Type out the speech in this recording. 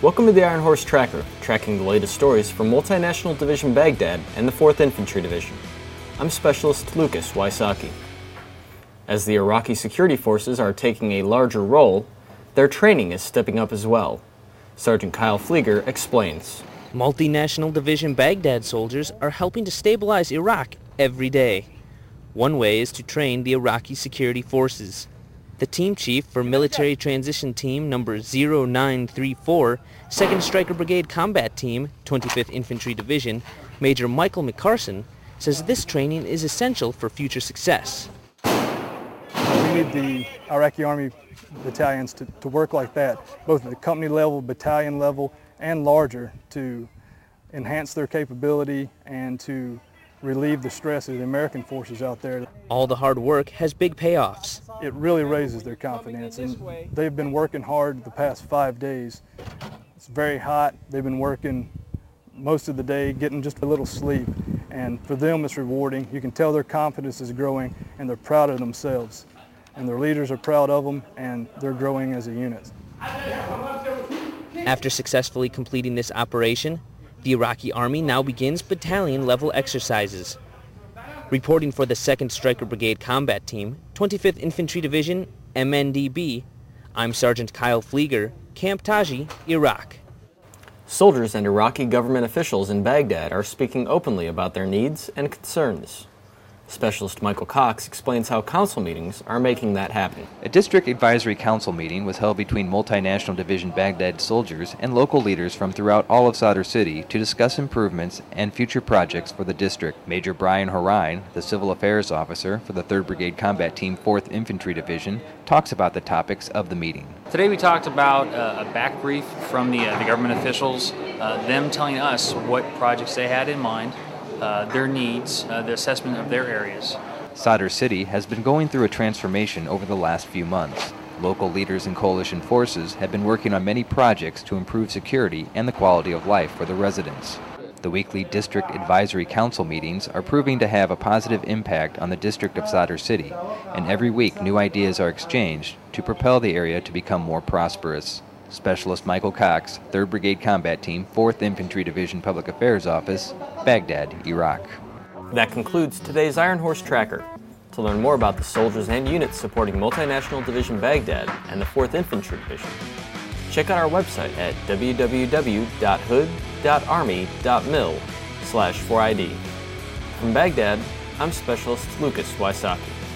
Welcome to the Iron Horse Tracker, tracking the latest stories from Multinational Division Baghdad and the 4th Infantry Division. I'm Specialist Lucas Wysocki. As the Iraqi security forces are taking a larger role, their training is stepping up as well. Sergeant Kyle Pflieger explains. Multinational Division Baghdad soldiers are helping to stabilize Iraq every day. One way is to train the Iraqi security forces. The team chief for Military Transition Team number 0934, 2nd Stryker Brigade Combat Team, 25th Infantry Division, Major Michael McCarson, says this training is essential for future success. We need the Iraqi Army battalions to, to work like that, both at the company level, battalion level, and larger to enhance their capability and to relieve the stress of the American forces out there. All the hard work has big payoffs. It really raises their confidence and they've been working hard the past five days. It's very hot. They've been working most of the day, getting just a little sleep. And for them, it's rewarding. You can tell their confidence is growing and they're proud of themselves. And their leaders are proud of them and they're growing as a unit. After successfully completing this operation, the Iraqi Army now begins battalion-level exercises. Reporting for the 2nd Stryker Brigade Combat Team, 25th Infantry Division, MNDB, I'm Sergeant Kyle Pflieger, Camp Taji, Iraq. Soldiers and Iraqi government officials in Baghdad are speaking openly about their needs and concerns. Specialist Michael Cox explains how council meetings are making that happen. A district advisory council meeting was held between Multinational Division Baghdad soldiers and local leaders from throughout all of Sadr City to discuss improvements and future projects for the district. Major Brian Horine, the civil affairs officer for the 3rd Brigade Combat Team 4th Infantry Division, talks about the topics of the meeting. Today we talked about uh, a back brief from the, uh, the government officials, uh, them telling us what projects they had in mind, uh, their needs, uh, the assessment of their areas. Sadr City has been going through a transformation over the last few months. Local leaders and coalition forces have been working on many projects to improve security and the quality of life for the residents. The weekly District Advisory Council meetings are proving to have a positive impact on the District of Sadr City, and every week new ideas are exchanged to propel the area to become more prosperous. Specialist Michael Cox, 3rd Brigade Combat Team, 4th Infantry Division Public Affairs Office, Baghdad, Iraq. That concludes today's Iron Horse Tracker. To learn more about the soldiers and units supporting Multinational Division Baghdad and the 4th Infantry Division, check out our website at www.hood.army.mil slash 4ID. From Baghdad, I'm Specialist Lucas Wysocki.